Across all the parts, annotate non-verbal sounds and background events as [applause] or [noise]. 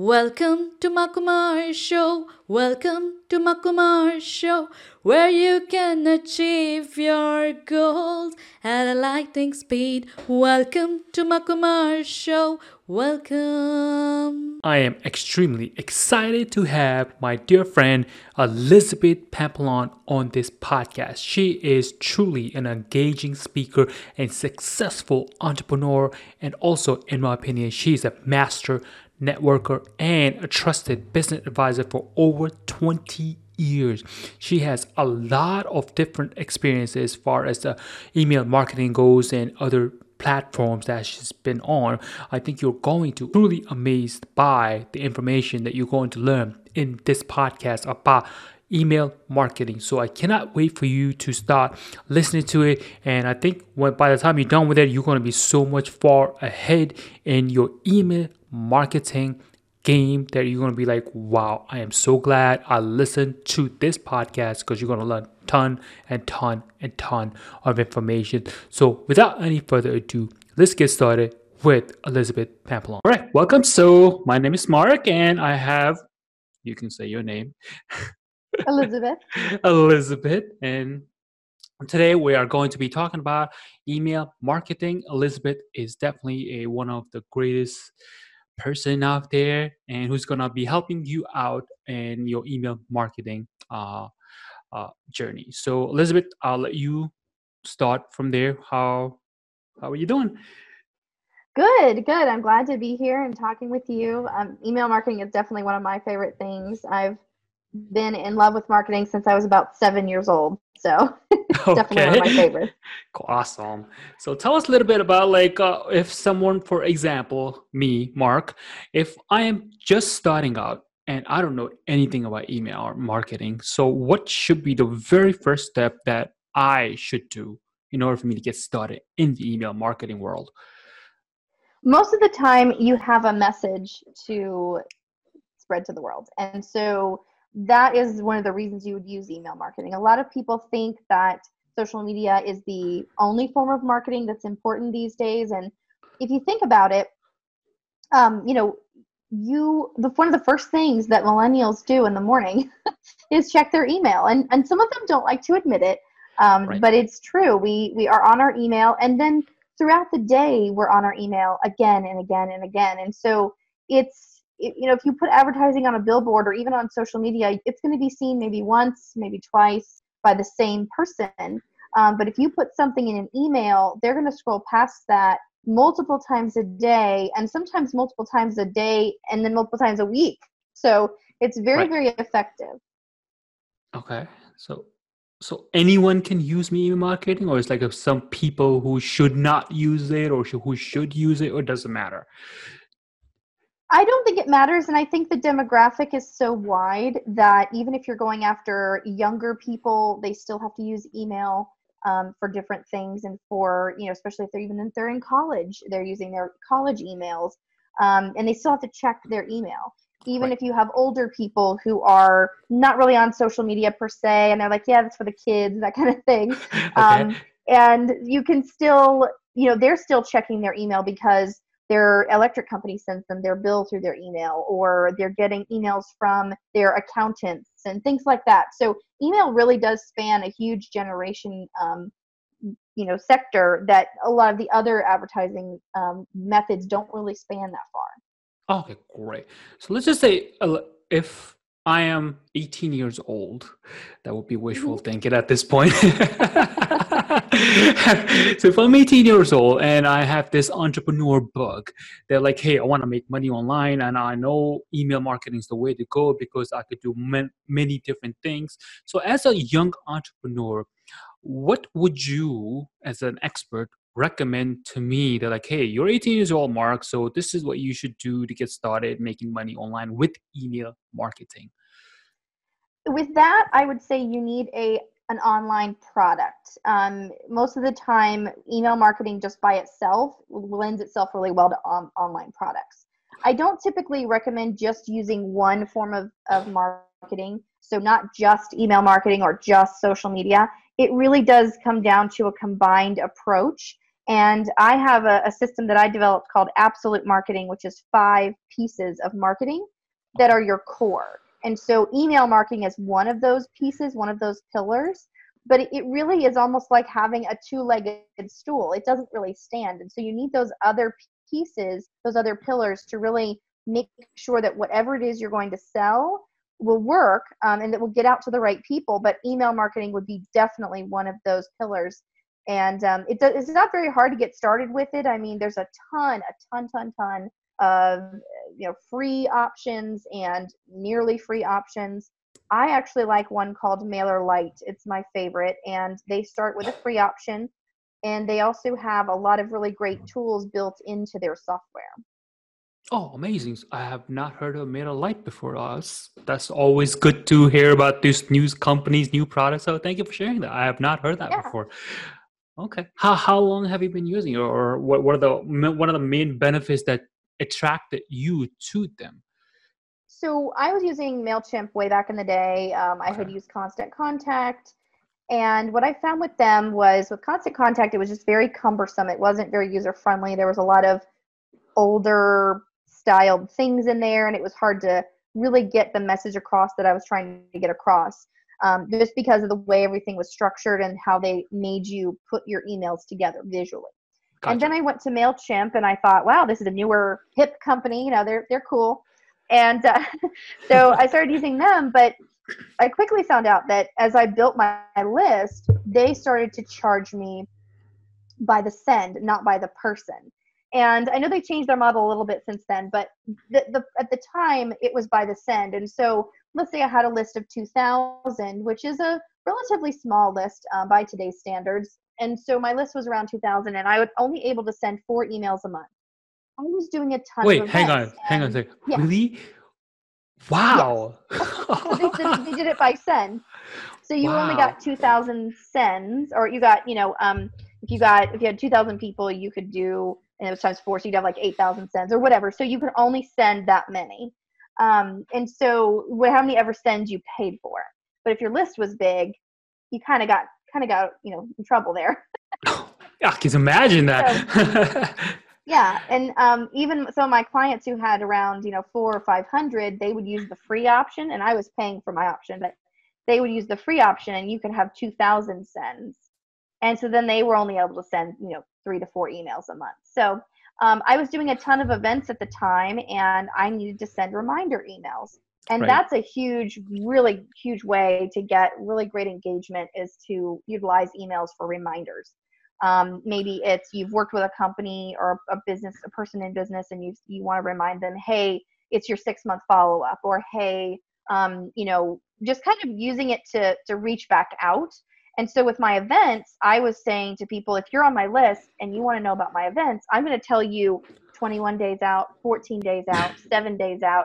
Welcome to Makumar Show. Welcome to Makumar Show, where you can achieve your goals at a lightning speed. Welcome to Makumar Show. Welcome. I am extremely excited to have my dear friend Elizabeth Pampalone on this podcast. She is truly an engaging speaker and successful entrepreneur, and also, in my opinion, she's a master networker, and a trusted business advisor for over 20 years. She has a lot of different experiences as far as the email marketing goes and other platforms that she's been on. I think you're going to truly amazed by the information that you're going to learn in this podcast about email marketing. So I cannot wait for you to start listening to it. And I think when by the time you're done with it, you're going to be so much far ahead in your email marketing game that you're going to be like, wow, I am so glad I listened to this podcast because you're going to learn ton and ton and ton of information. So without any further ado, let's get started with Elizabeth Pampalone. All right, welcome. So my name is Mark and I have, you can say your name. [laughs] Elizabeth. [laughs] Elizabeth. And today we are going to be talking about email marketing. Elizabeth is definitely a, one of the greatest person out there and who's going to be helping you out in your email marketing uh, uh, journey. So Elizabeth, I'll let you start from there. How how are you doing? Good, good. I'm glad to be here and talking with you. Um, email marketing is definitely one of my favorite things. I've been in love with marketing since I was about seven years old. So [laughs] definitely one of my favorites. [laughs] Awesome. So tell us a little bit about like uh, if someone, for example, me, Mark, if I am just starting out and I don't know anything about email or marketing, so what should be the very first step that I should do in order for me to get started in the email marketing world? Most of the time, you have a message to spread to the world. And so that is one of the reasons you would use email marketing. A lot of people think that social media is the only form of marketing that's important these days. And if you think about it, um, you know, you the one of the first things that millennials do in the morning [laughs] is check their email, and and some of them don't like to admit it, um, right. but it's true. We we are on our email, and then throughout the day we're on our email again and again and again, and so it's you know if you put advertising on a billboard or even on social media it's going to be seen maybe once maybe twice by the same person. Um, but if you put something in an email they're going to scroll past that multiple times a day and sometimes multiple times a day and then multiple times a week. So it's very right. very effective. Okay. So so anyone can use email marketing or it's like some people who should not use it or who should use it or doesn't matter I don't think it matters. And I think the demographic is so wide that even if you're going after younger people, they still have to use email um, for different things. And for, you know, especially if they're even if they're in college, they're using their college emails um, and they still have to check their email. Even right. if you have older people who are not really on social media per se, and they're like, yeah, that's for the kids, that kind of thing. [laughs] okay. um, and you can still, you know, they're still checking their email because their electric company sends them their bill through their email or they're getting emails from their accountants and things like that so email really does span a huge generation um, you know sector that a lot of the other advertising um, methods don't really span that far okay great so let's just say uh, if I am 18 years old. That would be wishful mm-hmm. thinking at this point. [laughs] [laughs] so if I'm 18 years old and I have this entrepreneur bug, they're like, hey, I want to make money online and I know email marketing is the way to go because I could do man- many different things. So as a young entrepreneur, what would you, as an expert, recommend to me that like hey you're 18 years old mark so this is what you should do to get started making money online with email marketing with that, I would say you need a an online product. Um, most of the time, email marketing just by itself lends itself really well to on, online products. I don't typically recommend just using one form of, of marketing, so not just email marketing or just social media. It really does come down to a combined approach. And I have a, a system that I developed called Absolute Marketing, which is five pieces of marketing that are your core. And so email marketing is one of those pieces, one of those pillars, but it really is almost like having a two legged stool. It doesn't really stand. And so you need those other pieces, those other pillars to really make sure that whatever it is you're going to sell will work um, and that will get out to the right people. But email marketing would be definitely one of those pillars. And um, it it's not very hard to get started with it. I mean, there's a ton, a ton, ton, ton of you know free options and nearly free options. I actually like one called MailerLite. It's my favorite, and they start with a free option, and they also have a lot of really great tools built into their software. Oh, amazing. I have not heard of MailerLite before. Us. That's always good to hear about these new companies, new products. So thank you for sharing that. I have not heard that yeah. before. Okay. How how long have you been using it, or what what are the one of the main benefits that attracted you to them? So I was using Mailchimp way back in the day. Um, I had used Constant Contact, and what I found with them was with Constant Contact, it was just very cumbersome. It wasn't very user friendly. There was a lot of older styled things in there, and it was hard to really get the message across that I was trying to get across. Um, just because of the way everything was structured and how they made you put your emails together visually. Gotcha. And then I went to Mailchimp and I thought, wow, this is a newer hip company. You know, they're they're cool. And uh, [laughs] so I started using them, but I quickly found out that as I built my, my list, they started to charge me by the send, not by the person. And I know they changed their model a little bit since then, but the, the, at the time it was by the send. And so let's say I had a list of 2,000, which is a relatively small list um, by today's standards. And so my list was around 2,000, and I was only able to send four emails a month. I was doing a ton. Wait, hang on, hang on a second. Yeah. Really? Wow. [laughs] Yes. they, did, they, did, it by send. So you wow. only got 2,000 sends, or you got, you know, um, if you got if you had 2,000 people, you could do and it was times four, so you'd have like 8,000 sends or whatever. So you could only send that many. Um, and so how many ever sends you paid for. But if your list was big, you kind of got kind of got you know in trouble there. [laughs] [laughs] I can imagine that. So, [laughs] yeah, and um, even some of my clients who had around you know four or five hundred, they would use the free option, and I was paying for my option, but they would use the free option, and you could have two thousand sends. And so then they were only able to send you know three to four emails a month. So um, I was doing a ton of events at the time, and I needed to send reminder emails. And right. that's a huge, really huge way to get really great engagement is to utilize emails for reminders. Um, maybe it's you've worked with a company or a business, a person in business, and you you want to remind them, hey, it's your six month follow up, or hey, um, you know, just kind of using it to to reach back out and so with my events, I was saying to people, if you're on my list and you want to know about my events, I'm going to tell you 21 days out, 14 days out, seven days out,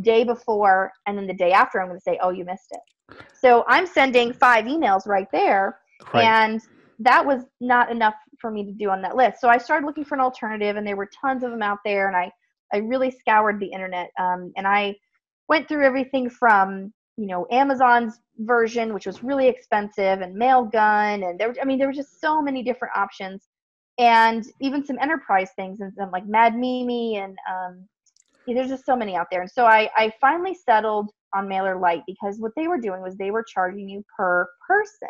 day before, and then the day after, I'm going to say, oh, you missed it. So I'm sending five emails right there. Right. And that was not enough for me to do on that list. So I started looking for an alternative, and there were tons of them out there. And I, I really scoured the internet. Um, and I went through everything from you know Amazon's version, which was really expensive, and Mailgun, and there. I mean, there were just so many different options, and even some enterprise things, and some like Mad Mimi, and um, there's just so many out there. And so I, I finally settled on MailerLite because what they were doing was they were charging you per person.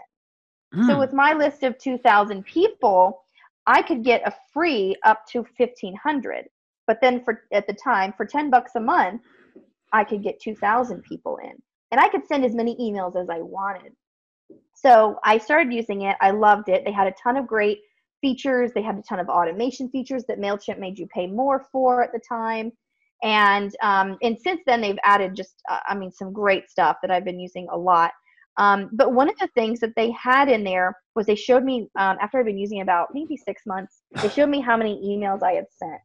Mm. So hmm. with my list of 2,000 people, I could get a free up to 1,500. But then for at the time, for 10 bucks a month, I could get 2,000 people in and I could send as many emails as I wanted. So I started using it. I loved it. They had a ton of great features. They had a ton of automation features that MailChimp made you pay more for at the time. And um, and since then they've added just uh, I mean some great stuff that I've been using a lot. Um, but one of the things that they had in there was they showed me um, after I've been using about maybe six months. They showed me how many emails I had sent,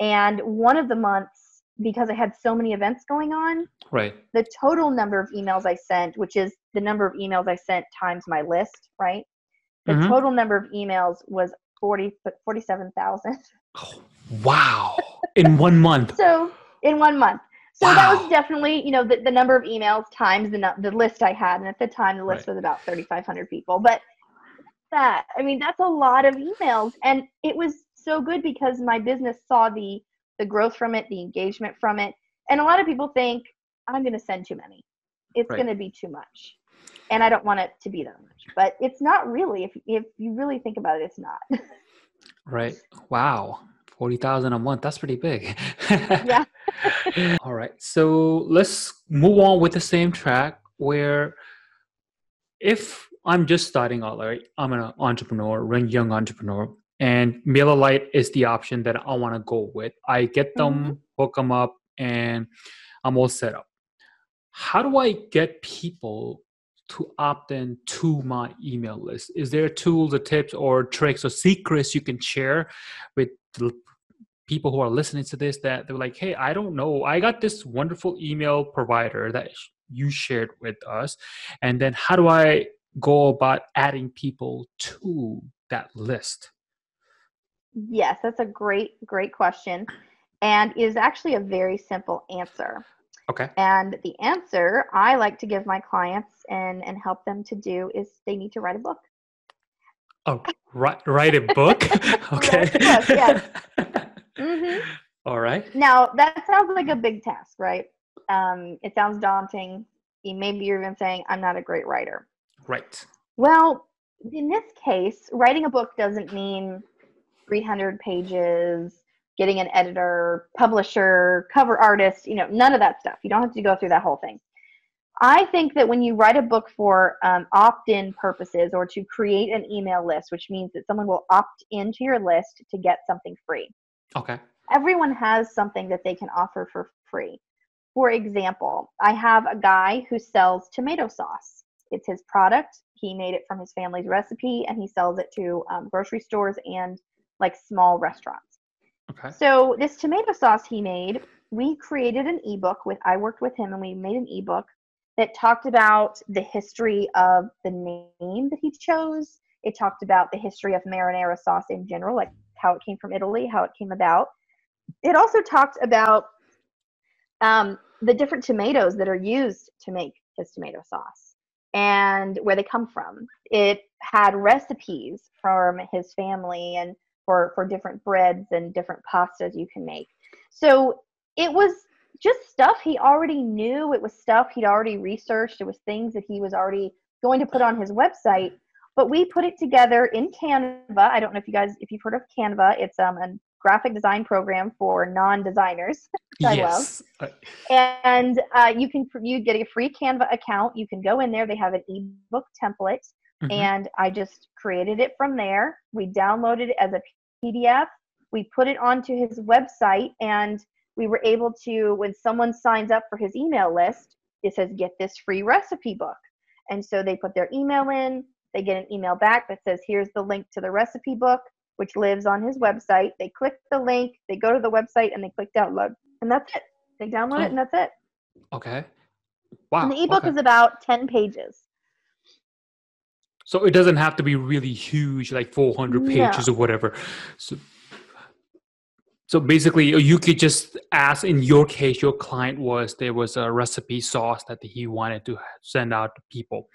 and one of the months because I had so many events going on. Right. The total number of emails I sent, which is the number of emails I sent times my list, right? The mm-hmm. total number of emails was 40 47,000. Oh, wow. In one month. so, in one month. So wow. that was definitely, you know, the, the number of emails times the the list I had, and at the time the list right. was about 3,500 people. But that? I mean, that's a lot of emails. And it was so good because my business saw the the growth from it, the engagement from it. And a lot of people think I'm going to send too many. It's Right. going to be too much. And I don't want it to be that much. But it's not really if if you really think about it, it's not. [laughs] Right. Wow. 40,000 a month. That's pretty big. Yeah. [laughs] All right. So let's move on with the same track where if I'm just starting out, right? I'm an entrepreneur, a young entrepreneur, and MailerLite is the option that I want to go with. I get them, mm-hmm. hook them up, and I'm all set up. How do I get people to opt in to my email list? Is there tools or tips or tricks or secrets you can share with the people who are listening to this that they're like, hey, I don't know. I got this wonderful email provider that you shared with us. And then how do I go about adding people to that list? Yes, that's a great, great question. And is actually a very simple answer. Okay. And the answer I like to give my clients and, and help them to do is they need to write a book. Oh, write, write a book? [laughs] [laughs] okay. Yes, yes. [laughs] hmm [laughs] All right. Now, that sounds like a big task, right? Um, it sounds daunting. Maybe you're even saying, I'm not a great writer. Right. Well, in this case, writing a book doesn't mean 300 pages, getting an editor, publisher, cover artist, you know, none of that stuff. You don't have to go through that whole thing. I think that when you write a book for um, opt in purposes or to create an email list, which means that someone will opt into your list to get something free, Okay. everyone has something that they can offer for free. For example, I have a guy who sells tomato sauce. It's his product. He made it from his family's recipe and he sells it to um, grocery stores and like small restaurants. Okay. So, this tomato sauce he made, we created an ebook with, I worked with him and we made an ebook that talked about the history of the name that he chose. It talked about the history of marinara sauce in general, like how it came from Italy, how it came about. It also talked about um, the different tomatoes that are used to make his tomato sauce and where they come from. It had recipes from his family and for, for different breads and different pastas you can make. So it was just stuff he already knew. It was stuff he'd already researched. It was things that he was already going to put on his website. But we put it together in Canva. I don't know if you guys, if you've heard of Canva, it's um, a graphic design program for non-designers. [laughs] I love yes. Uh, and uh, you can you get a free canva account you can go in there they have an ebook template mhm. and i just created it from there we downloaded it as a pdf we put it onto his website and we were able to when someone signs up for his email list it says get this free recipe book and so they put their email in they get an email back that says here's the link to the recipe book which lives on his website they click the link they go to the website and they click download and that's it they download Oh. it and that's it okay. Wow. and the ebook okay. is about 10 pages So it doesn't have to be really huge, like 400 pages or whatever. So, so basically, uh, you could just ask. In your case, your client was there was a recipe sauce that he wanted to send out to people.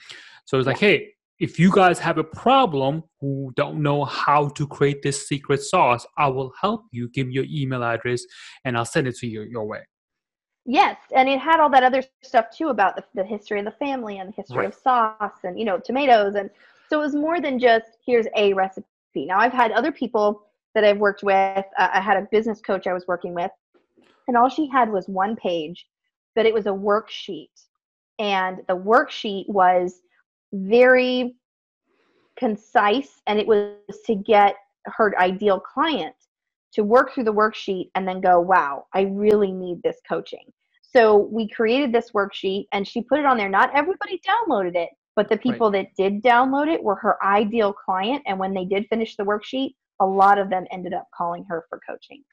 So it's like, hey, if you guys have a problem who don't know how to create this secret sauce, I will help you. Give me your email address, and I'll send it to you your way. yes and it had all that other stuff too about the, the history of the family and the history of sauce and you know tomatoes and so it was more than just here's a recipe now i've had other people that i've worked with uh, i had a business coach i was working with and all she had was one page but it was a worksheet and the worksheet was very concise and it was to get her ideal client to work through the worksheet and then go, wow, I really need this coaching. So we created this worksheet and she put it on there. Not everybody downloaded it, but the people that did download it were her ideal client. And when they did finish the worksheet, a lot of them ended up calling her for coaching.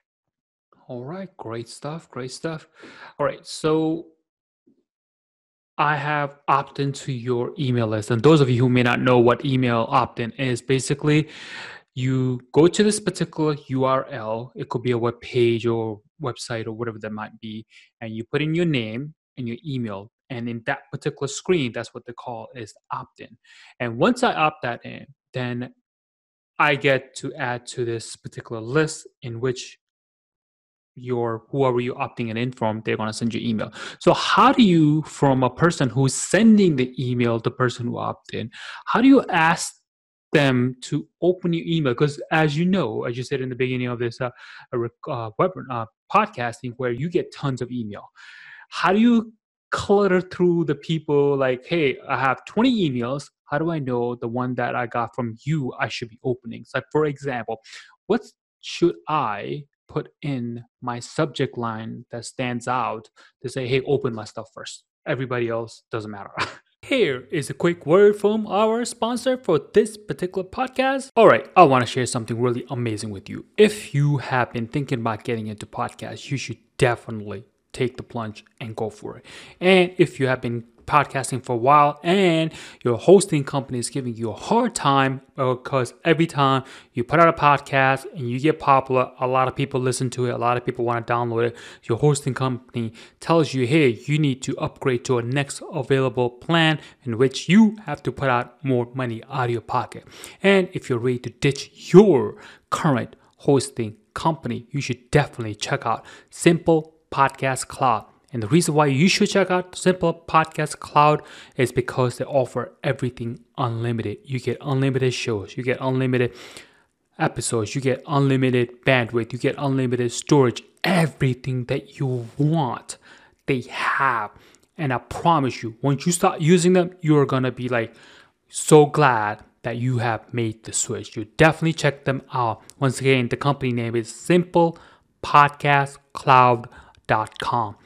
All right, great stuff, great stuff. All right, so I have opt into your email list. And those of you who may not know what email opt in is, basically you go to this particular URL, it could be a web page or website or whatever that might be, and you put in your name and your email. And in that particular screen, that's what they call is opt in. And once I opt that in, then I get to add to this particular list in which your whoever you're opting in from, they're gonna send you email. So how do you, from a person who's sending the email, the person who opted in, how do you ask them to open your email? Because as you know, as you said in the beginning of this uh, uh, web uh, podcasting, where you get tons of email, how do you clutter through the people like, hey, I have 20 emails. How do I know the one that I got from you I should be opening? So, for example, what should I put in my subject line that stands out to say, hey, open my stuff first. Everybody else doesn't matter. [laughs] Here is a quick word from our sponsor for this particular podcast. All right, I want to share something really amazing with you. If you have been thinking about getting into podcasts, you should definitely take the plunge and go for it. And if you have been podcasting for a while and your hosting company is giving you a hard time because every time you put out a podcast and you get popular, a lot of people listen to it, a lot of people want to download it. Your hosting company tells you, hey, you need to upgrade to a next available plan in which you have to put out more money out of your pocket. And if you're ready to ditch your current hosting company, you should definitely check out Simple Podcast Cloud. And the reason why you should check out Simple Podcast Cloud is because they offer everything unlimited. You get unlimited shows, you get unlimited episodes, you get unlimited bandwidth, you get unlimited storage, everything that you want, they have. And I promise you, once you start using them, you're gonna be like so glad that you have made the switch. You definitely check them out. Once again, the company name is Simple Podcast simplepodcastcloud.com.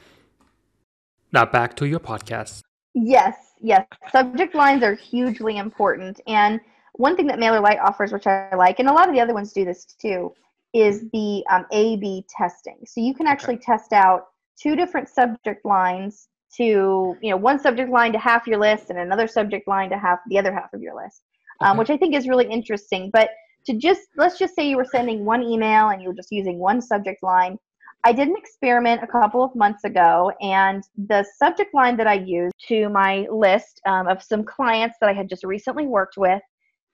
Now back to your podcast. Yes, yes. Subject lines are hugely important. And one thing that MailerLite offers, which I like, and a lot of the other ones do this too, is the um, A B testing. So you can actually okay. test out two different subject lines to, you know, one subject line to half your list and another subject line to half the other half of your list, um, okay. um, which I think is really interesting. But to just, let's just say you were sending one email and you were just using one subject line I did an experiment a couple of months ago, and the subject line that I used to my list um, of some clients that I had just recently worked with,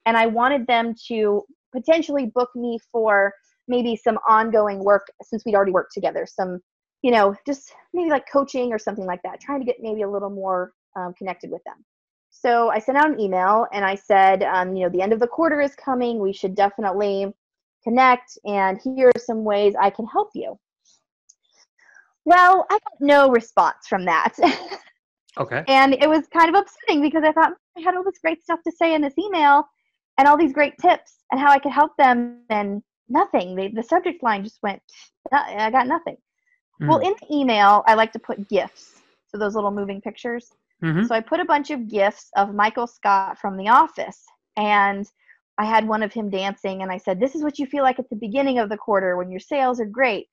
and I wanted them to potentially book me for maybe some ongoing work since we'd already worked together, some, you know, just maybe like coaching or something like that, trying to get maybe a little more um, connected with them. So I sent out an email and I said, um, you know, the end of the quarter is coming. We should definitely connect, and here are some ways I can help you. Well, I got no response from that. [laughs] okay. And it was kind of upsetting because I thought I had all this great stuff to say in this email and all these great tips and how I could help them and nothing. The, the subject line just went, I got nothing. Mm. Well, in the email, I like to put GIFs. So those little moving pictures. Mm-hmm. So I put a bunch of GIFs of Michael Scott from The Office. And I had one of him dancing and I said, This is what you feel like at the beginning of the quarter when your sales are great.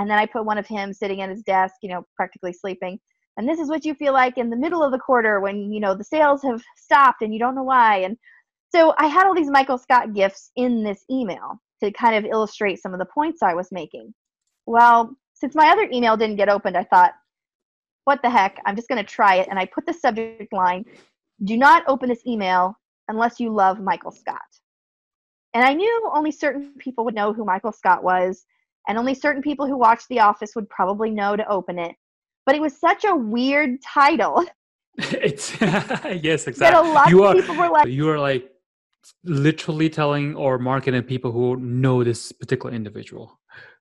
And then I put one of him sitting at his desk, you know, practically sleeping. And this is what you feel like in the middle of the quarter when, you know, the sales have stopped and you don't know why. And so I had all these Michael Scott GIFs in this email to kind of illustrate some of the points I was making. Well, since my other email didn't get opened, I thought, what the heck? I'm just going to try it. And I put the subject line do not open this email unless you love Michael Scott. And I knew only certain people would know who Michael Scott was and only certain people who watch The Office would probably know to open it. But it was such a weird title. [laughs] it's [laughs] yes, exactly. That a lot you of are, people were like, you are like literally telling or marketing people who know this particular individual.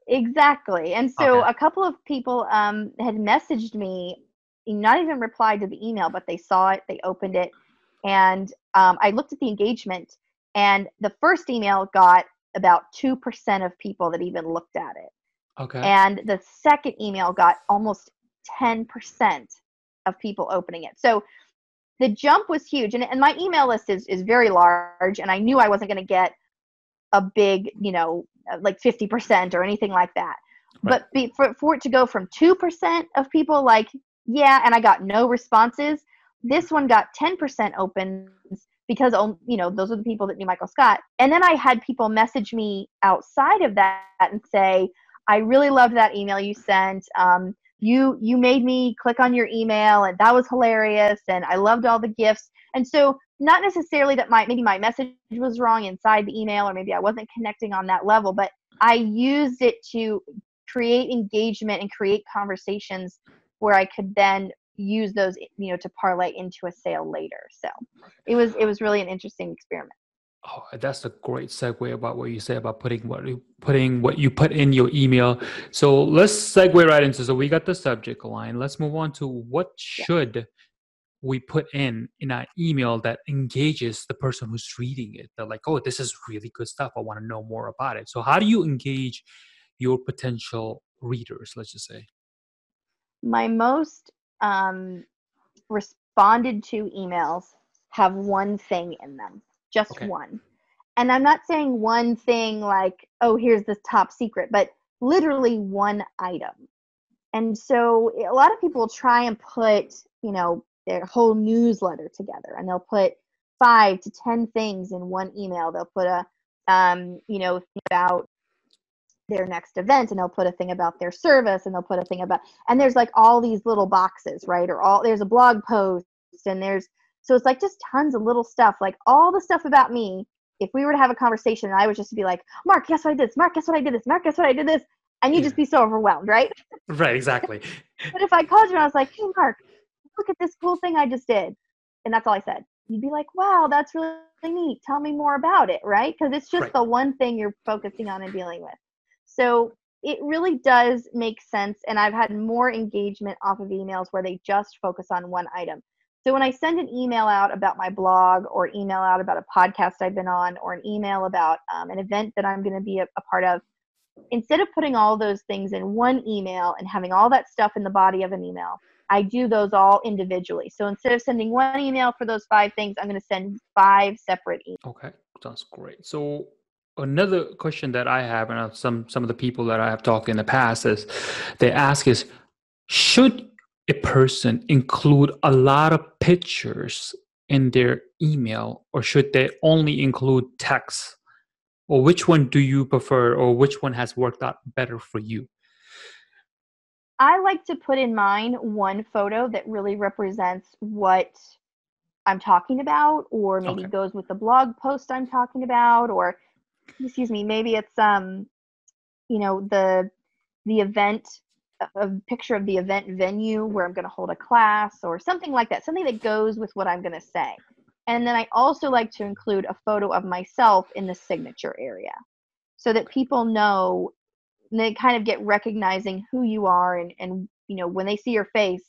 Exactly, and so okay. a couple of people um, had messaged me, not even replied to the email, but they saw it, they opened it, and um, I looked at the engagement, and the first email got about 2% of people that even looked at it. Okay. And the second email got almost 10% of people opening it. So the jump was huge. And, and my email list is, is very large. And I knew I wasn't going to get a big, you know, like 50% or anything like that. Right. But be, for, for it to go from 2% of people like, yeah, and I got no responses, this one got 10% opens because you know those are the people that knew Michael Scott. And then I had people message me outside of that and say, "I really loved that email you sent. Um, you you made me click on your email, and that was hilarious. And I loved all the GIFs." And so not necessarily that my maybe my message was wrong inside the email or maybe I wasn't connecting on that level, but I used it to create engagement and create conversations where I could then use those you know to parlay into a sale later. So it was it was really an interesting experiment. Oh, that's a great segue about what you say about putting what you putting what you put in your email. So let's segue right into. So we got the subject line. Let's move on to what should yeah. we put in in our email that engages the person who's reading it. They're like, oh, this is really good stuff. I want to know more about it. So how do you engage your potential readers? Let's just say. My most um, responded to emails have one thing in them just okay. one. And I'm not saying one thing like, oh, here's this top secret, but literally one item. And so a lot of people try and put, you know, their whole newsletter together and they'll put five to 10 things in one email. They'll put a, um, you know, about their next event and they'll put a thing about their service and they'll put a thing about, and there's like all these little boxes, right? Or all, there's a blog post and there's so it's like just tons of little stuff, like all the stuff about me. If we were to have a conversation and I was just to be like, Mark, guess what I did this? Mark, guess what I did this? Mark, guess what I did this? And you'd yeah. just be so overwhelmed, right? [laughs] Right, exactly. but if I called you and I was like, hey, Mark, look at this cool thing I just did. And that's all I said. You'd be like, wow, that's really neat. Tell me more about it, right? Because it's just right. the one thing you're focusing on and dealing with. So it really does make sense. And I've had more engagement off of emails where they just focus on one item. So when I send an email out about my blog or email out about a podcast I've been on or an email about um, an event that I'm going to be a, a part of, instead of putting all those things in one email and having all that stuff in the body of an email, I do those all individually. So instead of sending one email for those five things, I'm going to send five separate emails. Okay, that's great. So another question that I have, and some some of the people that I have talked in the past is, they ask is, should a person include a lot of pictures in their email or should they only include text or which one do you prefer or which one has worked out better for you i like to put in mine one photo that really represents what i'm talking about or maybe okay. goes with the blog post i'm talking about or excuse me maybe it's um you know the the event a picture of the event venue where I'm going to hold a class or something like that, something that goes with what I'm going to say. And then I also like to include a photo of myself in the signature area so that people know they kind of get recognizing who you are and, and you know when they see your face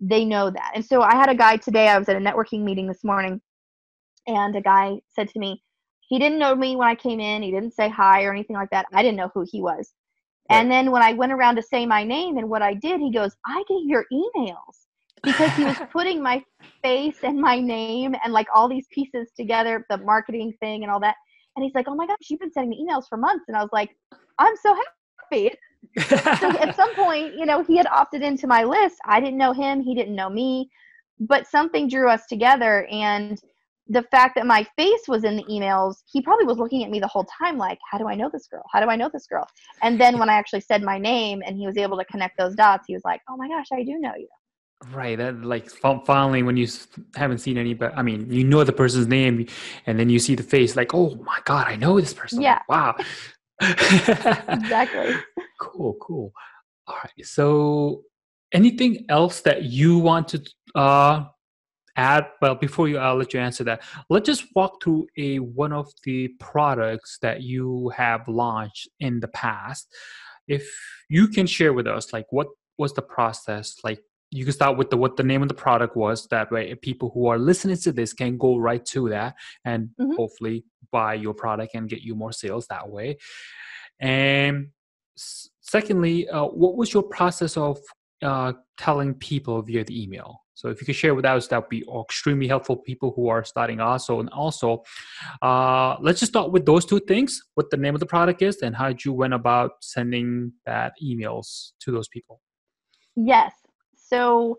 they know that and so i had a guy today i was at a networking meeting this morning and a guy said to me he didn't know me when i came in he didn't say hi or anything like that i didn't know who he was and then when I went around to say my name and what I did, he goes, I get your emails because he was [laughs] putting my face and my name and like all these pieces together, the marketing thing and all that. And he's like, Oh my gosh, you've been sending me emails for months. And I was like, I'm so happy. so at [laughs] some point, you know, he had opted into my list. I didn't know him, he didn't know me, but something drew us together. And the fact that my face was in the emails, he probably was looking at me the whole time, like, how do I know this girl? How do I know this girl? And then when I actually said my name and he was able to connect those dots, he was like, oh my gosh, I do know you. Right. That like finally, when you haven't seen any, but I mean, you know the person's name, and then you see the face, like, oh my god, I know this person. Yeah. Wow. [laughs] exactly. Cool. Cool. All right. So, anything else that you want to uh add well before you i'll let you answer that. Let's just walk through a one of the products that you have launched in the past. If you can share with us like what was the process? Like you can start with the what the name of the product was. That way people who are listening to this can go right to that and mm-hmm. hopefully buy your product and get you more sales that way. And secondly uh, what was your process of uh, telling people via the email so if you could share with us, that would be extremely helpful. People who are starting also, and also, uh, let's just start with those two things: what the name of the product is, and how you went about sending that emails to those people. Yes. So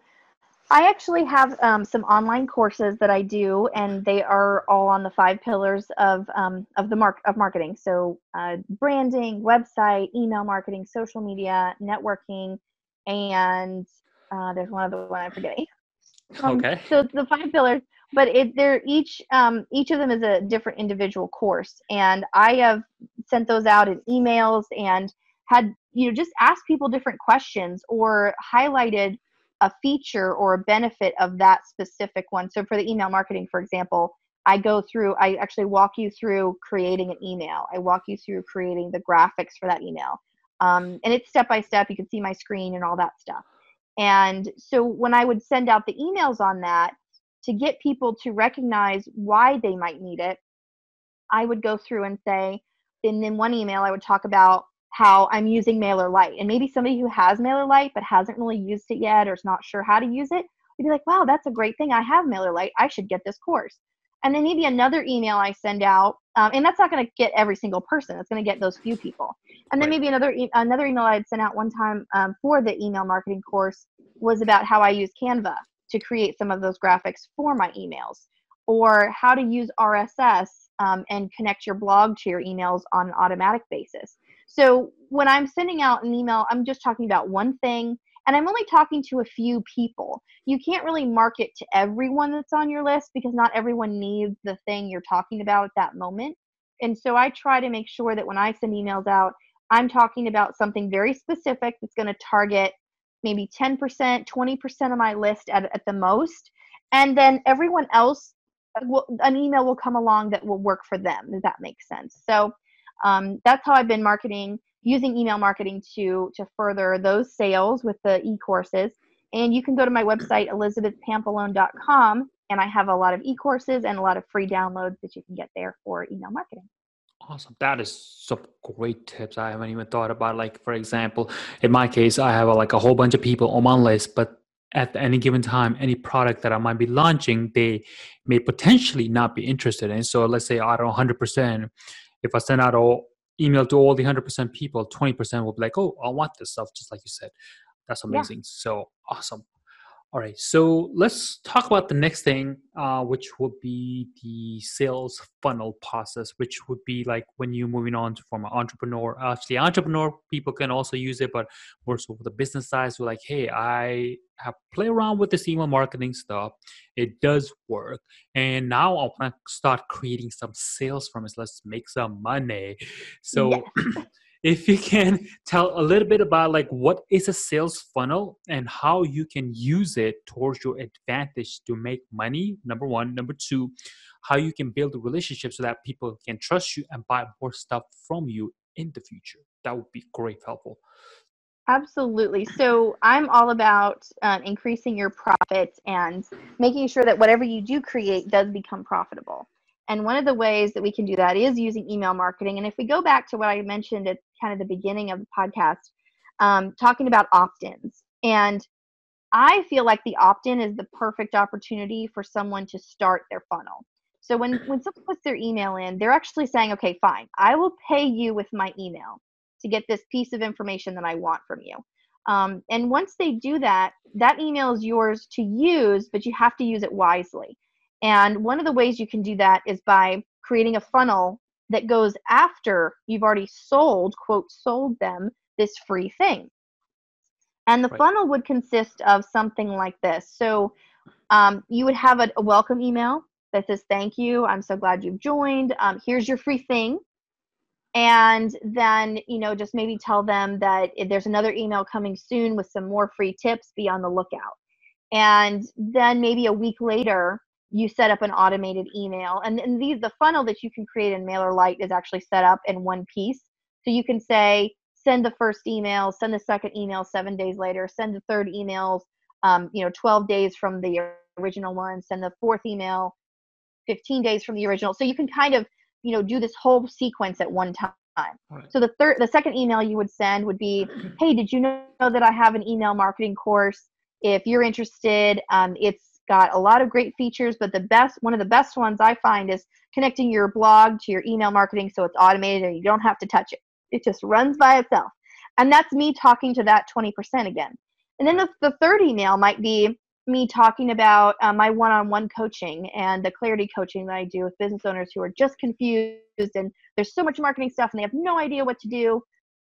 I actually have um, some online courses that I do, and they are all on the five pillars of um, of the mark of marketing. So uh, branding, website, email marketing, social media, networking, and uh, there's one other one I'm forgetting. [laughs] Um, okay. So it's the five pillars, but it they're each um, each of them is a different individual course, and I have sent those out in emails and had you know just asked people different questions or highlighted a feature or a benefit of that specific one. So for the email marketing, for example, I go through, I actually walk you through creating an email. I walk you through creating the graphics for that email. Um, and it's step by step. You can see my screen and all that stuff. And so when I would send out the emails on that to get people to recognize why they might need it, I would go through and say, in one email, I would talk about how I'm using MailerLite. And maybe somebody who has MailerLite but hasn't really used it yet or is not sure how to use it would be like, wow, that's a great thing. I have MailerLite. I should get this course. And then maybe another email I send out, um, and that's not going to get every single person. It's going to get those few people. And then Right. maybe another e- another email I had sent out one time um, for the email marketing course was about how I use Canva to create some of those graphics for my emails, or how to use RSS um, and connect your blog to your emails on an automatic basis. So when I'm sending out an email, I'm just talking about one thing, and I'm only talking to a few people. You can't really market to everyone that's on your list because not everyone needs the thing you're talking about at that moment. And so I try to make sure that when I send emails out, I'm talking about something very specific that's going to target maybe 10%, 20% of my list at, at the most. And then everyone else, uh, will, an email will come along that will work for them. Does that make sense? So um, that's how I've been marketing, using email marketing to to further those sales with the e-courses. And you can go to my website elizabethpampalone.com, and I have a lot of e-courses and a lot of free downloads that you can get there for email marketing. Awesome. That is some great tips. I haven't even thought about. Like, for example, in my case, I have a, like a whole bunch of people on my list, but at any given time, any product that I might be launching, they may potentially not be interested in. So let's say i don't 100%, if I send out all email to all the 100% people, 20% will be like, oh, I want this stuff, just like you said. That's Yeah. amazing. So awesome. All right, so let's talk about the next thing, uh, which would be the sales funnel process, which would be like when you're moving on to, from an entrepreneur. Actually, entrepreneur people can also use it, but more so for the business side. So, like, hey, I have play around with this email marketing stuff. It does work, and now I want to start creating some sales from it. Let's make some money. So. Yes. [clears throat] if you can [laughs] tell a little bit about like what is a sales funnel and how you can use it towards your advantage to make money number one number two how you can build a relationship so that people can trust you and buy more stuff from you in the future that would be great helpful Absolutely. So I'm all about um, increasing your profits and making sure that whatever you do create does become profitable. And one of the ways that we can do that is using email marketing. And if we go back to what I mentioned at kind of the beginning of the podcast, um, talking about opt ins. And I feel like the opt in is the perfect opportunity for someone to start their funnel. So when, when someone puts their email in, they're actually saying, okay, fine, I will pay you with my email to get this piece of information that I want from you. Um, and once they do that, that email is yours to use, but you have to use it wisely. And one of the ways you can do that is by creating a funnel that goes after you've already sold, quote, sold them this free thing. And the Right. funnel would consist of something like this. So um, you would have a, a welcome email that says, Thank you. I'm so glad you've joined. Um, here's your free thing and then you know just maybe tell them that there's another email coming soon with some more free tips be on the lookout and then maybe a week later you set up an automated email. And, and these the funnel that you can create in MailerLite is actually set up in one piece. So you can say send the first email send the second email seven days later send the third emails um, you know 12 days from the original one send the fourth email 15 days from the original. So you can kind of you know do this whole sequence at one time. Right. so the third the second email you would send would be hey did you know that i have an email marketing course? If you're interested um, it's got a lot of great features but the best one of the best ones i find is connecting your blog to your email marketing so it's automated and you don't have to touch it it just runs by itself and that's me talking to that 20% again and then the, the third email might be me talking about uh, my one-on-one coaching and the clarity coaching that I do with business owners who are just confused and there's so much marketing stuff and they have no idea what to do,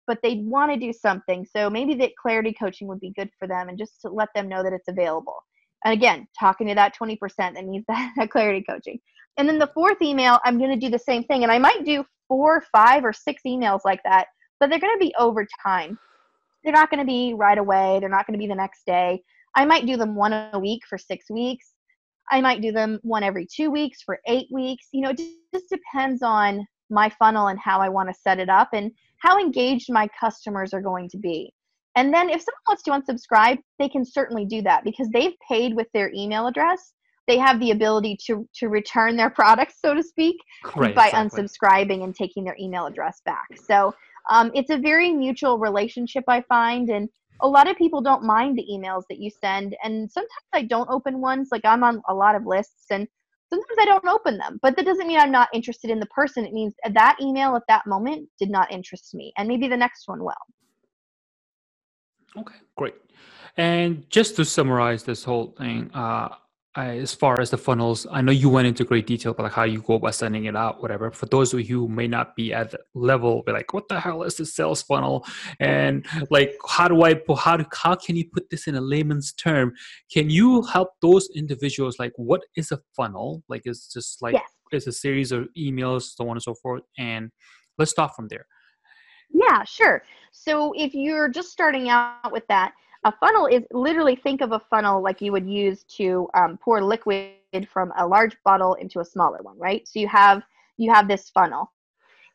but they want to do something. So maybe that clarity coaching would be good for them and just to let them know that it's available. And again, talking to that 20% that needs [laughs] that, that clarity coaching. And then the fourth email, I'm going to do the same thing. And I might do four, five, or six emails like that, but they're going to be over time. They're not going to be right away. They're not going to be the next day. I might do them one a week for six weeks. I might do them one every two weeks for eight weeks. You know, it just depends on my funnel and how I want to set it up and how engaged my customers are going to be. And then if someone wants to unsubscribe, they can certainly do that because they've paid with their email address. They have the ability to to return their [laughs] products, so to speak, right, by exactly. unsubscribing and taking their email address back. So um, it's a very mutual relationship, I find, and a lot of people don't mind the emails that you send. And sometimes I don't open ones. Like I'm on a lot of lists, and sometimes I don't open them. But that doesn't mean I'm not interested in the person. It means that email at that moment did not interest me, and maybe the next one will. Okay, great. And just to summarize this whole thing, uh, as far as the funnels, I know you went into great detail about like how you go about sending it out, whatever. For those of you who may not be at the level, be like, what the hell is this sales funnel? And like, how do I, how do, how can you put this in a layman's term? Can you help those individuals? Like, what is a funnel? Like, it's just like, yes. it's a series of emails, so on and so forth. And let's start from there. Yeah, sure. So if you're just starting out with that, a funnel is literally think of a funnel like you would use to um, pour liquid from a large bottle into a smaller one, right? So you have you have this funnel,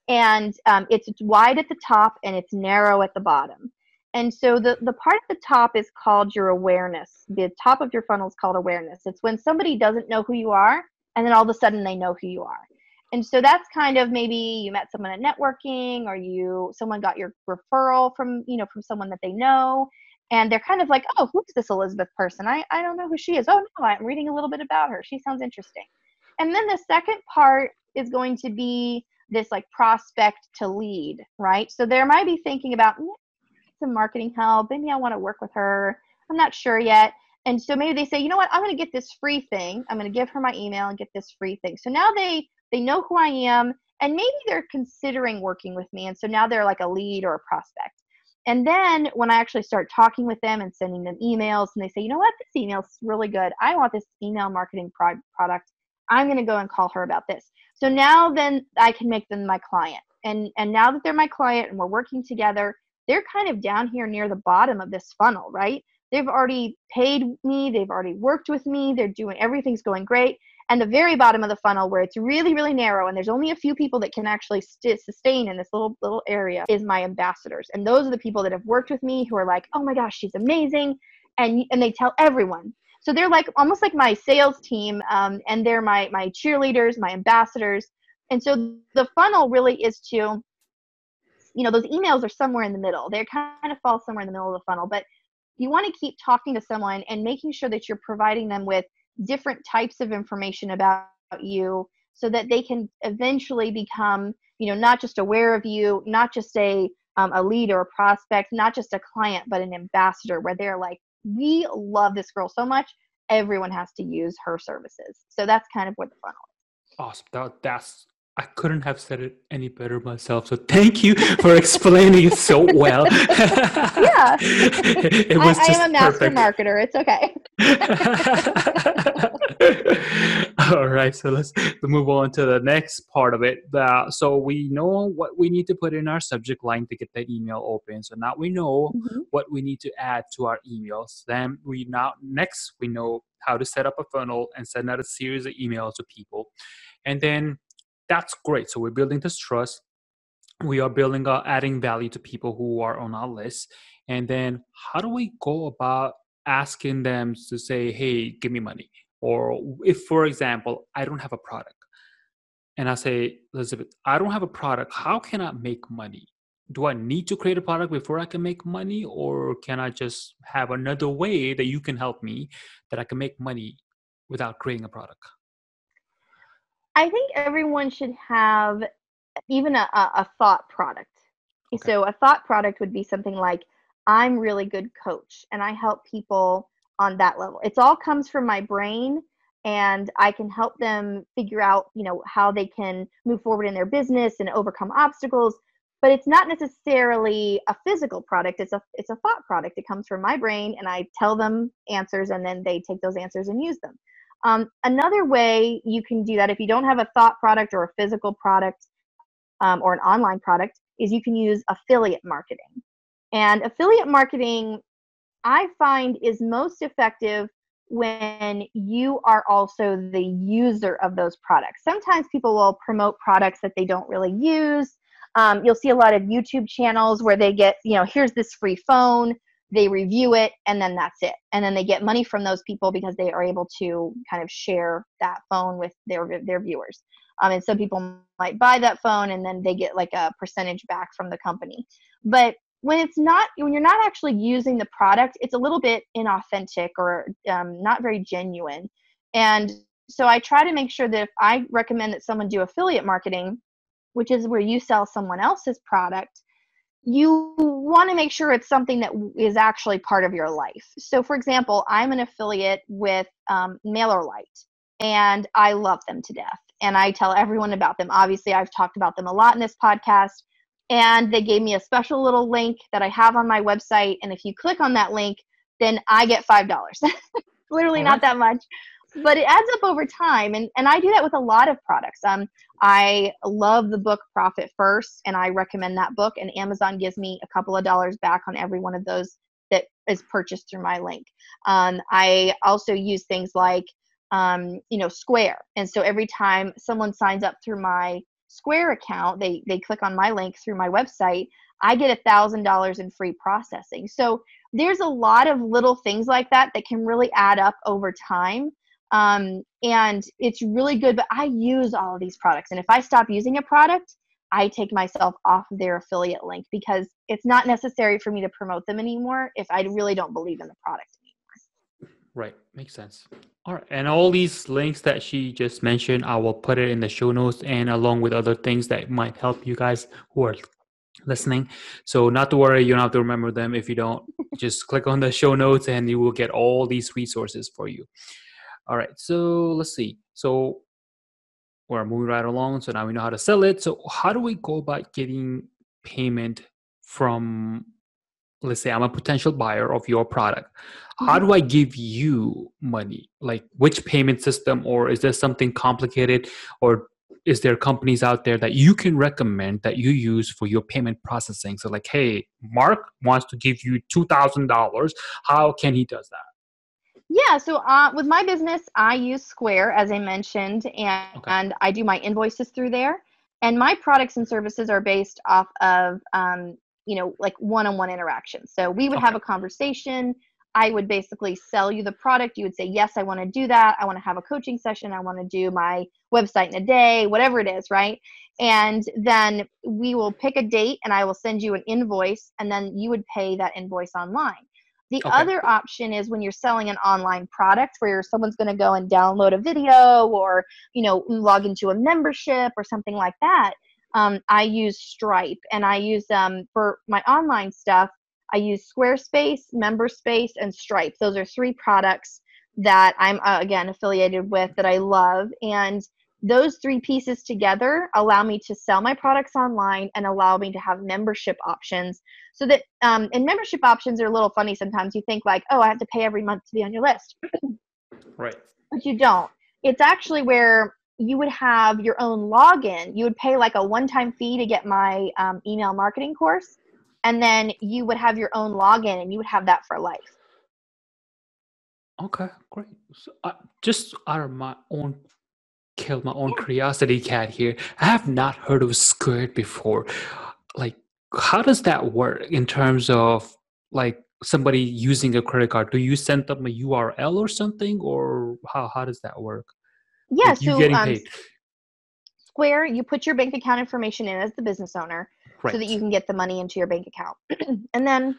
and um, it's wide at the top and it's narrow at the bottom. And so the, the part at the top is called your awareness. The top of your funnel is called awareness. It's when somebody doesn't know who you are, and then all of a sudden they know who you are and so that's kind of maybe you met someone at networking or you someone got your referral from you know from someone that they know. And they're kind of like oh who's this elizabeth person? I, I don't know who she is. Oh no i'm reading a little bit about her. She sounds interesting. And then the second part is going to be this like prospect to lead right? So there might be thinking about mm, some marketing help. Maybe i want to work with her. I'm not sure yet. And so maybe they say you know what? I'm going to get this free thing. I'm going to give her my email and get this free thing. So now they they know who I am, and maybe they're considering working with me. And so now they're like a lead or a prospect. And then when I actually start talking with them and sending them emails, and they say, you know what, this email's really good. I want this email marketing pro- product. I'm going to go and call her about this. So now then I can make them my client. And, and now that they're my client and we're working together, they're kind of down here near the bottom of this funnel, right? They've already paid me, they've already worked with me, they're doing everything's going great and the very bottom of the funnel where it's really really narrow and there's only a few people that can actually st- sustain in this little little area is my ambassadors. And those are the people that have worked with me who are like oh my gosh she's amazing. And and they tell everyone. So they're like almost like my sales team um, and they're my my cheerleaders my ambassadors. And so the funnel really is to you know those emails are somewhere in the middle. They kind of fall somewhere in the middle of the funnel. But you want to keep talking to someone and making sure that you're providing them with different types of information about you so that they can eventually become you know not just aware of you not just a um, a lead or a prospect not just a client but an ambassador where they're like we love this girl so much everyone has to use her services so that's kind of what the funnel is awesome that, that's I couldn't have said it any better myself. So thank you for explaining it so well. [laughs] yeah. [laughs] it was I, I am a master perfect. marketer. It's okay. [laughs] All right. So let's [laughs] move on to the next part of it. Uh, so we know what we need to put in our subject line to get that email open. So now we know mm-hmm. what we need to add to our emails. Then we now next we know how to set up a funnel and send out a series of emails to people. And then that's great. So we're building this trust. We are building, uh, adding value to people who are on our list. And then how do we go about asking them to say, hey, give me money? Or if, for example, I don't have a product and I say, Elizabeth, I don't have a product. How can I make money? Do I need to create a product before I can make money? Or can I just have another way that you can help me that I can make money without creating a product? I think everyone should have even a, a thought product. Okay. So a thought product would be something like, I'm really good coach and I help people on that level. It's all comes from my brain and I can help them figure out, you know, how they can move forward in their business and overcome obstacles but it's not necessarily a physical product it's a it's a thought product. It comes from my brain and i tell them answers and then they take those answers and use them. Um, another way you can do that if you don't have a thought product or a physical product um, or an online product is you can use affiliate marketing. And affiliate marketing i find is most effective when you are also the user of those products sometimes people will promote products that they don't really use um, you'll see a lot of YouTube channels where they get, you know, here's this free phone, they review it, and then that's it. And then they get money from those people because they are able to kind of share that phone with their their viewers. Um, and some people might buy that phone and then they get like a percentage back from the company. But when it's not when you're not actually using the product, it's a little bit inauthentic or um, not very genuine. And so I try to make sure that if I recommend that someone do affiliate marketing, which is where you sell someone else's product, you want to make sure it's something that is actually part of your life. So, for example, I'm an affiliate with um, MailerLite, and I love them to death. And I tell everyone about them. Obviously, I've talked about them a lot in this podcast. And they gave me a special little link that I have on my website. And if you click on that link, then I get $5. [laughs] Literally, not that much but it adds up over time and, and i do that with a lot of products um, i love the book profit first and i recommend that book and amazon gives me a couple of dollars back on every one of those that is purchased through my link um, i also use things like um, you know square and so every time someone signs up through my square account they they click on my link through my website i get a thousand dollars in free processing. So there's a lot of little things like that that can really add up over time. Um, and it's really good but i use all of these products. And if i stop using a product i take myself off their affiliate link because it's not necessary for me to promote them anymore if i really don't believe in the product right makes sense all right and all these links that she just mentioned i will put it in the show notes and along with other things that might help you guys who are listening so not to worry you don't have to remember them if you don't just click on the show notes and you will get all these resources for you all right, so let's see. So we're moving right along. So now we know how to sell it. So how do we go about getting payment from let's say I'm a potential buyer of your product. How mm-hmm. do I give you money? Like which payment system or is there something complicated or is there companies out there that you can recommend that you use for your payment processing? So like, hey, Mark wants to give you $2,000. How can he does that? Yeah, so uh, with my business, I use Square, as I mentioned, and, okay. and I do my invoices through there. And my products and services are based off of, um, you know, like one-on-one interaction. So we would okay. have a conversation. I would basically sell you the product. You would say, yes, I want to do that. I want to have a coaching session. I want to do my website in a day, whatever it is, right? And then we will pick a date and I will send you an invoice and then you would pay that invoice online. The okay. other option is when you're selling an online product where someone's going to go and download a video or, you know, log into a membership or something like that. Um, I use Stripe and I use um, for my online stuff. I use Squarespace, MemberSpace, and Stripe. Those are three products that I'm uh, again affiliated with that I love. And those three pieces together allow me to sell my products online and allow me to have membership options so that um, and membership options are a little funny sometimes you think like oh i have to pay every month to be on your list right but you don't it's actually where you would have your own login you would pay like a one-time fee to get my um, email marketing course and then you would have your own login and you would have that for life okay great so, uh, just out of my own kill my own curiosity cat here. I have not heard of Square before. Like, how does that work in terms of like somebody using a credit card? Do you send them a URL or something, or how how does that work? Yeah, like so getting um, paid. Square, you put your bank account information in as the business owner, right. so that you can get the money into your bank account, [clears throat] and then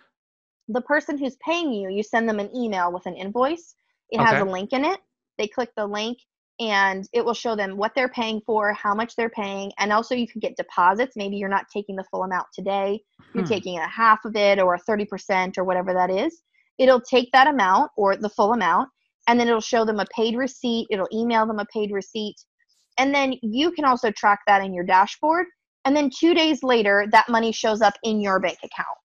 the person who's paying you, you send them an email with an invoice. It okay. has a link in it. They click the link and it will show them what they're paying for, how much they're paying, and also you can get deposits. Maybe you're not taking the full amount today, you're hmm. taking a half of it or 30% or whatever that is. It'll take that amount or the full amount, and then it'll show them a paid receipt. It'll email them a paid receipt. And then you can also track that in your dashboard. and then two days later that money shows up in your bank account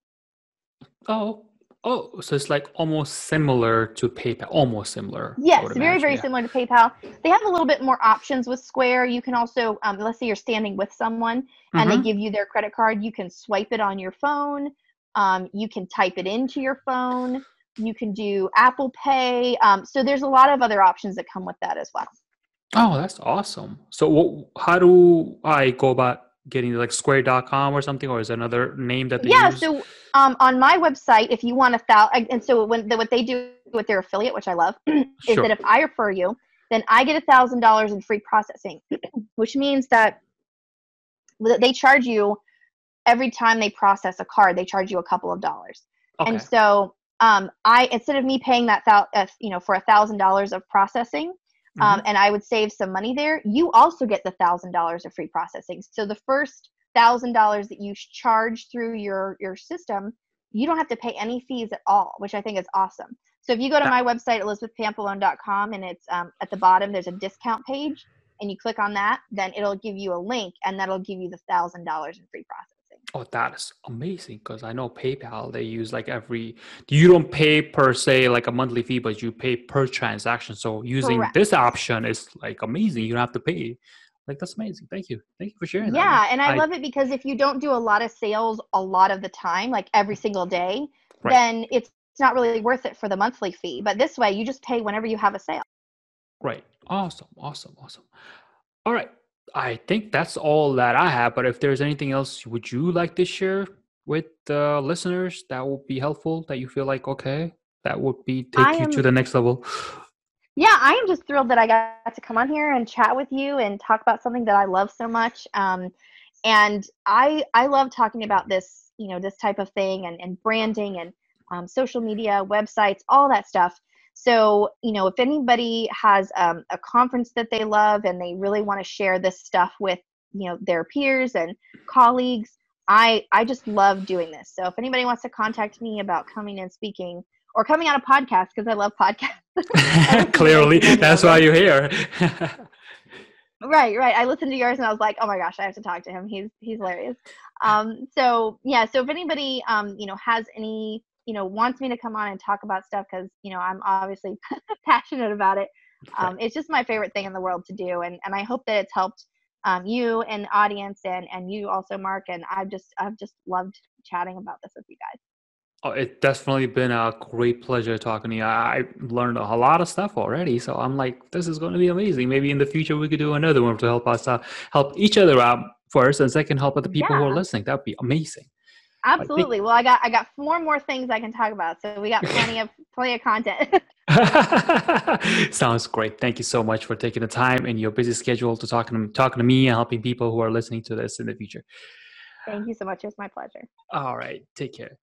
Oh, oh, so it's like almost similar to PayPal, almost similar. Yes very imagine, very yeah. similar to paypal they have a little bit more options with square you can also um, let's say you're standing with someone and they Mhm. give you their credit card you can swipe it on your phone um, you can type it into your phone you can do apple pay um, so there's a lot of other options that come with that as well Oh, that's awesome. So, wh- how do I go about getting like Square.com or something, or is there another name that they yeah use? so um, on my website if you want a thousand and so when the, what they do with their affiliate which i love [clears throat] is Sure. that if i refer you then i get a thousand dollars in free processing [clears throat] which means that th- they charge you every time they process a card they charge you a couple of dollars okay. and so um, i instead of me paying that uh, you know for a thousand dollars of processing um, Mhm. and I would save some money there, you also get the thousand dollars of free processing. So the first thousand dollars that you charge through your your system, you don't have to pay any fees at all, which I think is awesome. So if you go to my website elizabethpampalone.com and it's um, at the bottom, there's a discount page, and you click on that, then it'll give you a link, and that'll give you the thousand dollars in free processing. Oh, that is amazing because I know PayPal they use like every you don't pay per se like a monthly fee, but you pay per transaction. So using Correct. this option is like amazing. You don't have to pay. Like that's amazing. Thank you. Thank you for sharing that. Yeah, and I, I- love it because if you don't do a lot of sales a lot of the time, like every single day, Right. then it's not really worth it for the monthly fee. But this way, you just pay whenever you have a sale. Right. Awesome. Awesome. Awesome. All right. I think that's all that I have. But if there's anything else, would you like to share with the listeners that would be helpful? That you feel like okay, that would be take I you to the next level. Yeah, I am just thrilled that I got to come on here and chat with you and talk about something that I love so much. Um, and I I love talking about this, you know, this type of thing and, and branding and um, social media, websites, all that stuff. So, you know, if anybody has um, a conference that they love and they really want to share this stuff with, you know, their peers and colleagues, I I just love doing this. So if anybody wants to contact me about coming and speaking or coming on a podcast because I love podcasts. [laughs] Clearly, that's why you're here. Right, right. I listened to yours and I was like, oh my gosh, I have to talk to him. He's he's hilarious. Um, so yeah, so if anybody um, you know, has any, you know, wants me to come on and talk about stuff because, you know, I'm obviously [laughs] passionate about it. Um, it's just my favorite thing in the world to do and, and I hope that it's helped um, you and audience and, and you also Mark and I've just I've just loved chatting about this with you guys. Oh, it's definitely been a great pleasure talking to you. I I learned a lot of stuff already, so I'm like, this is going to be amazing. Maybe in the future we could do another one to help us out, help each other out first, and second, help other people who are listening. That'd be amazing. Absolutely. Well I got I got four more things I can talk about. So we got plenty of [laughs] plenty of content. [laughs] Sounds great. Thank you so much for taking the time in your busy schedule to talking to talking to me and helping people who are listening to this in the future. Thank you so much. It's my pleasure. All right, take care.